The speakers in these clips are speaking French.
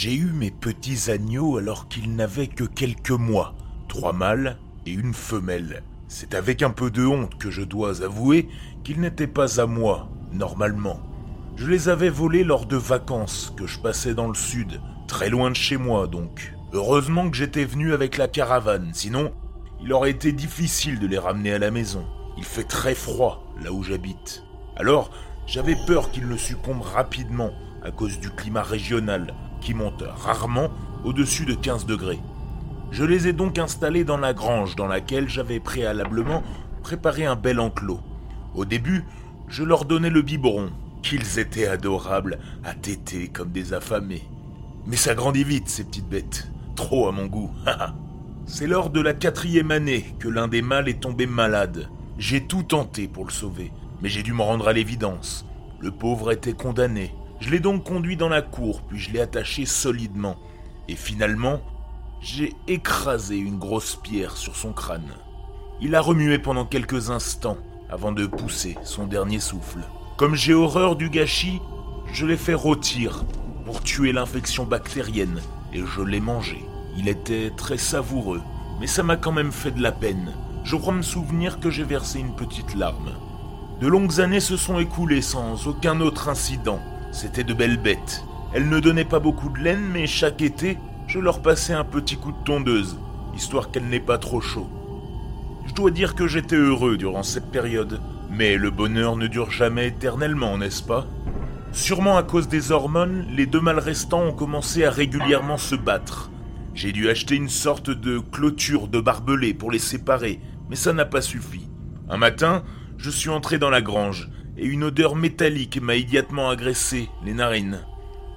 J'ai eu mes petits agneaux alors qu'ils n'avaient que quelques mois, trois mâles et une femelle. C'est avec un peu de honte que je dois avouer qu'ils n'étaient pas à moi, normalement. Je les avais volés lors de vacances que je passais dans le sud, très loin de chez moi donc. Heureusement que j'étais venu avec la caravane, sinon il aurait été difficile de les ramener à la maison. Il fait très froid là où j'habite. Alors, j'avais peur qu'ils ne succombent rapidement à cause du climat régional qui monte rarement au-dessus de 15 degrés. Je les ai donc installés dans la grange dans laquelle j'avais préalablement préparé un bel enclos. Au début, je leur donnais le biberon, qu'ils étaient adorables à téter comme des affamés. Mais ça grandit vite, ces petites bêtes. Trop à mon goût. C'est lors de la quatrième année que l'un des mâles est tombé malade. J'ai tout tenté pour le sauver, mais j'ai dû me rendre à l'évidence. Le pauvre était condamné. Je l'ai donc conduit dans la cour, puis je l'ai attaché solidement. Et finalement, j'ai écrasé une grosse pierre sur son crâne. Il a remué pendant quelques instants avant de pousser son dernier souffle. Comme j'ai horreur du gâchis, je l'ai fait rôtir pour tuer l'infection bactérienne et je l'ai mangé. Il était très savoureux, mais ça m'a quand même fait de la peine. Je crois me souvenir que j'ai versé une petite larme. De longues années se sont écoulées sans aucun autre incident. C'était de belles bêtes. Elles ne donnaient pas beaucoup de laine, mais chaque été, je leur passais un petit coup de tondeuse, histoire qu'elles n'aient pas trop chaud. Je dois dire que j'étais heureux durant cette période, mais le bonheur ne dure jamais éternellement, n'est-ce pas? Sûrement à cause des hormones, les deux mâles restants ont commencé à régulièrement se battre. J'ai dû acheter une sorte de clôture de barbelés pour les séparer, mais ça n'a pas suffi. Un matin, je suis entré dans la grange, et une odeur métallique m'a immédiatement agressé les narines.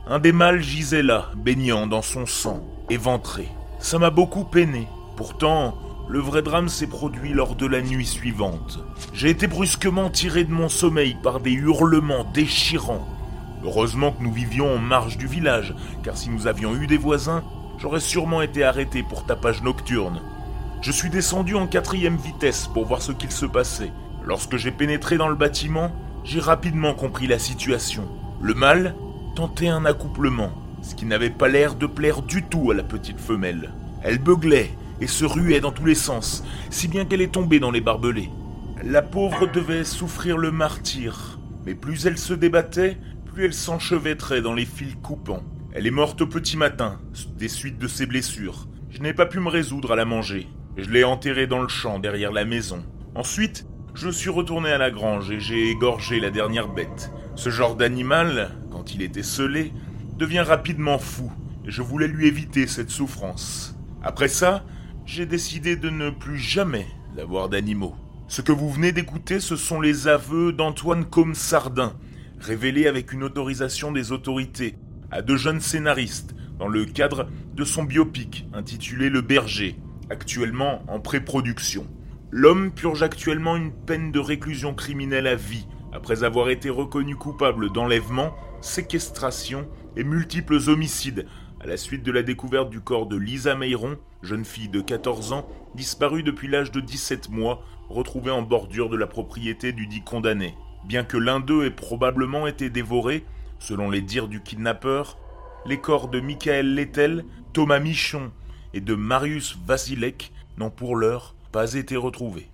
Un des mâles gisait là, baignant dans son sang, éventré. Ça m'a beaucoup peiné. Pourtant, le vrai drame s'est produit lors de la nuit suivante. J'ai été brusquement tiré de mon sommeil par des hurlements déchirants. Heureusement que nous vivions en marge du village, car si nous avions eu des voisins, j'aurais sûrement été arrêté pour tapage nocturne. Je suis descendu en quatrième vitesse pour voir ce qu'il se passait. Lorsque j'ai pénétré dans le bâtiment, j'ai rapidement compris la situation. Le mâle tentait un accouplement, ce qui n'avait pas l'air de plaire du tout à la petite femelle. Elle beuglait et se ruait dans tous les sens, si bien qu'elle est tombée dans les barbelés. La pauvre devait souffrir le martyr, mais plus elle se débattait, plus elle s'enchevêtrait dans les fils coupants. Elle est morte au petit matin, des suites de ses blessures. Je n'ai pas pu me résoudre à la manger. Je l'ai enterrée dans le champ derrière la maison. Ensuite, je suis retourné à la grange et j'ai égorgé la dernière bête. Ce genre d'animal, quand il était scellé, devient rapidement fou, et je voulais lui éviter cette souffrance. Après ça, j'ai décidé de ne plus jamais avoir d'animaux. Ce que vous venez d'écouter, ce sont les aveux d'Antoine Combe-Sardin, révélés avec une autorisation des autorités à deux jeunes scénaristes dans le cadre de son biopic intitulé Le Berger, actuellement en pré-production. L'homme purge actuellement une peine de réclusion criminelle à vie après avoir été reconnu coupable d'enlèvement, séquestration et multiples homicides à la suite de la découverte du corps de Lisa Meyron, jeune fille de 14 ans, disparue depuis l'âge de 17 mois, retrouvée en bordure de la propriété du dit condamné. Bien que l'un d'eux ait probablement été dévoré, selon les dires du kidnappeur, les corps de Michael Lettel, Thomas Michon et de Marius Vasilek n'ont pour l'heure pas été retrouvés.